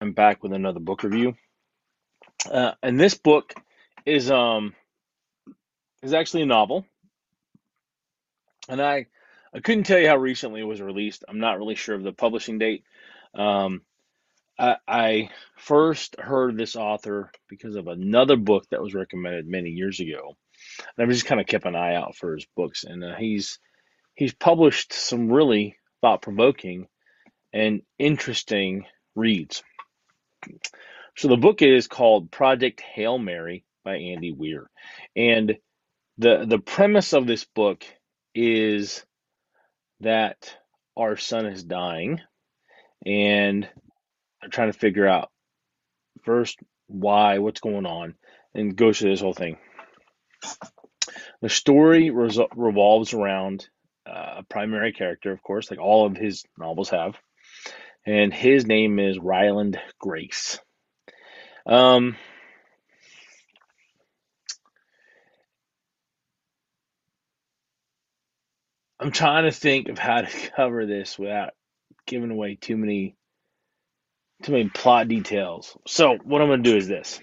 I'm back with another book review. Uh, and this book is um is actually a novel, and I I couldn't tell you how recently it was released. I'm not really sure of the publishing date. Um, I, I first heard this author because of another book that was recommended many years ago, and I just kind of kept an eye out for his books. And uh, he's he's published some really thought provoking and interesting reads. So the book is called Project Hail Mary by Andy Weir. And the the premise of this book is that our sun is dying and they're trying to figure out first why, what's going on, and goes through this whole thing. The story revolves around uh, a primary character, of course, like all of his novels have, and his name is Ryland Grace. Um, I'm trying to think of how to cover this without giving away too many too many plot details. So what I'm going to do is this.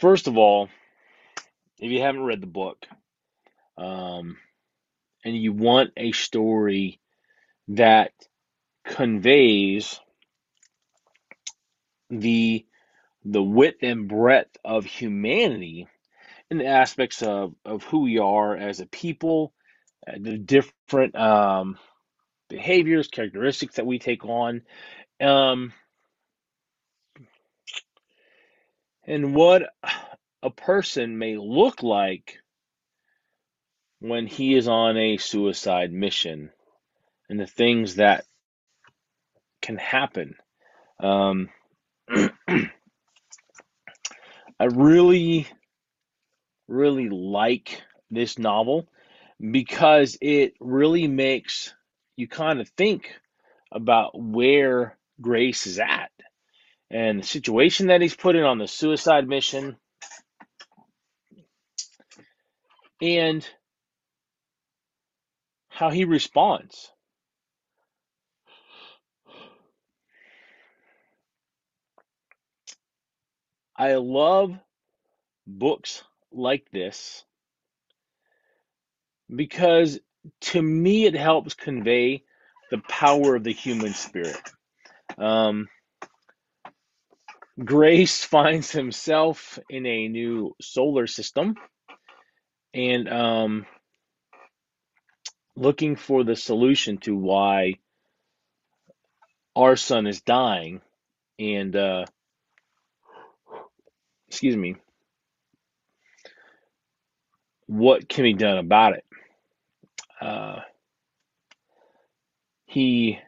First of all, if you haven't read the book, um, and you want a story that conveys the the width and breadth of humanity in the aspects of, of who we are as a people, uh, the different um, behaviors, characteristics that we take on, um, and what a person may look like when he is on a suicide mission and the things that can happen. Um, I really, really like this novel because it really makes you kind of think about where Grace is at and the situation that he's put in on the suicide mission. And how he responds. I love books like this because to me it helps convey the power of the human spirit. Um, Grace finds himself in a new solar system and um, looking for the solution to why our sun is dying and uh, excuse me, what can be done about it? Uh, he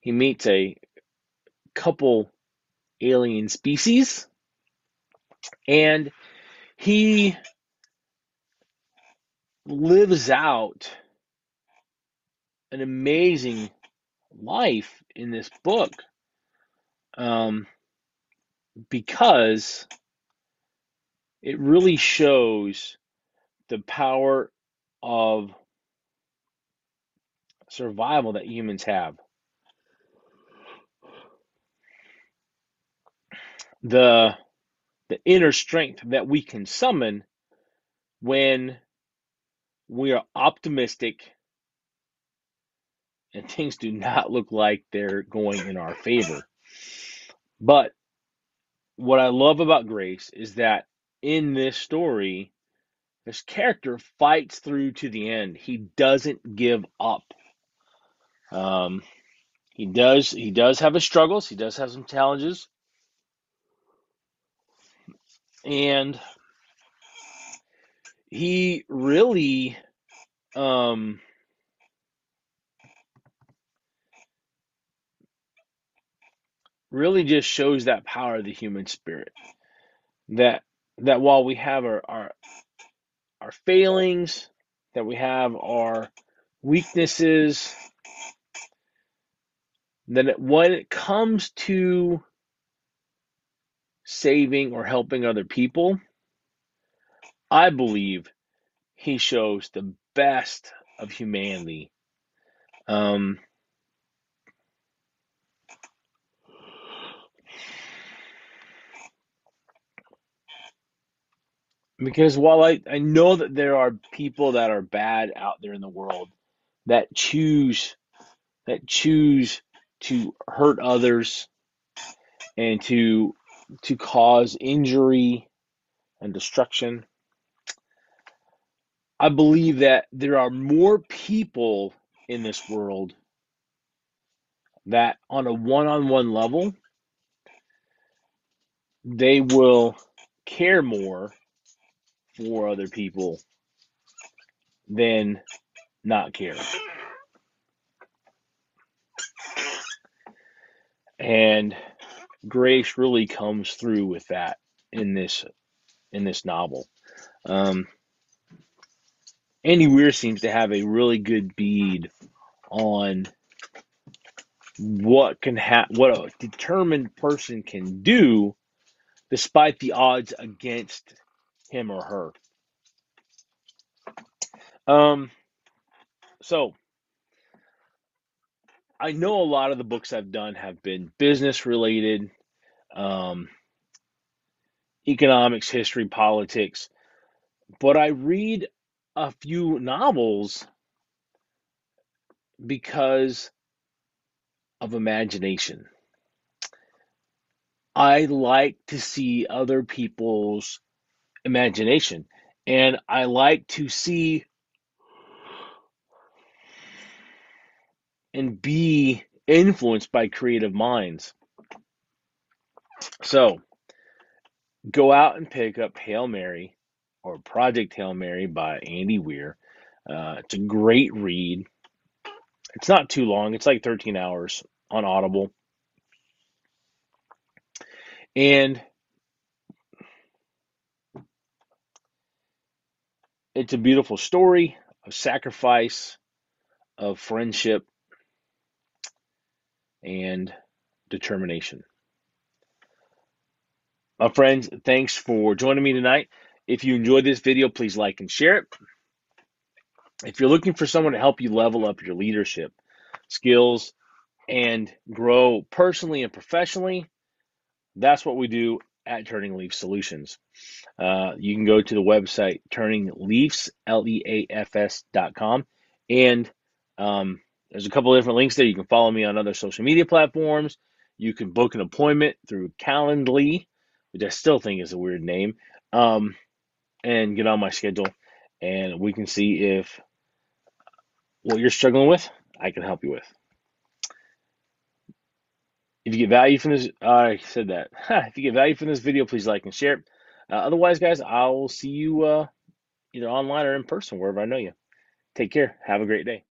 he meets a couple alien species and he lives out an amazing life in this book um, because it really shows the power of survival that humans have. The the inner strength that we can summon when we are optimistic and things do not look like they're going in our favor. But what I love about Grace is that in this story, this character fights through to the end. He doesn't give up. Um, he does. He does have his struggles. He does have some challenges, and he really um, really just shows that power of the human spirit. That that while we have our our, our failings, that we have our weaknesses, that when it comes to saving or helping other people, I believe he shows the best of humanity Um, because while I, I know that there are people that are bad out there in the world that choose that choose to hurt others and to to cause injury and destruction. I believe that there are more people in this world that on a one-on-one level they will care more for other people than not care. And Grace really comes through with that in this in this novel. Um, Andy Weir seems to have a really good bead on what can ha- what a determined person can do despite the odds against him or her. Um, so I know a lot of the books I've done have been business related, um, economics, history, politics, but I read a few novels because of imagination. I like to see other people's imagination, and I like to see and be influenced by creative minds. So, go out and pick up Hail Mary or Project Hail Mary by Andy Weir. Uh, it's a great read. It's not too long, it's like 13 hours on Audible. And it's a beautiful story of sacrifice, of friendship, and determination. My friends, thanks for joining me tonight. If you enjoyed this video, please like and share it. If you're looking for someone to help you level up your leadership skills and grow personally and professionally, that's what we do at Turning Leaf Solutions. Uh, you can go to the website turningleafs, and um, there's a couple of different links there. You can follow me on other social media platforms. You can book an appointment through Calendly, which I still think is a weird name, um, and get on my schedule, and we can see if what you're struggling with, I can help you with. If you get value from this, I said that. if you get value from this video, please like and share. Uh, otherwise, guys, I will see you uh, either online or in person, wherever I know you. Take care. Have a great day.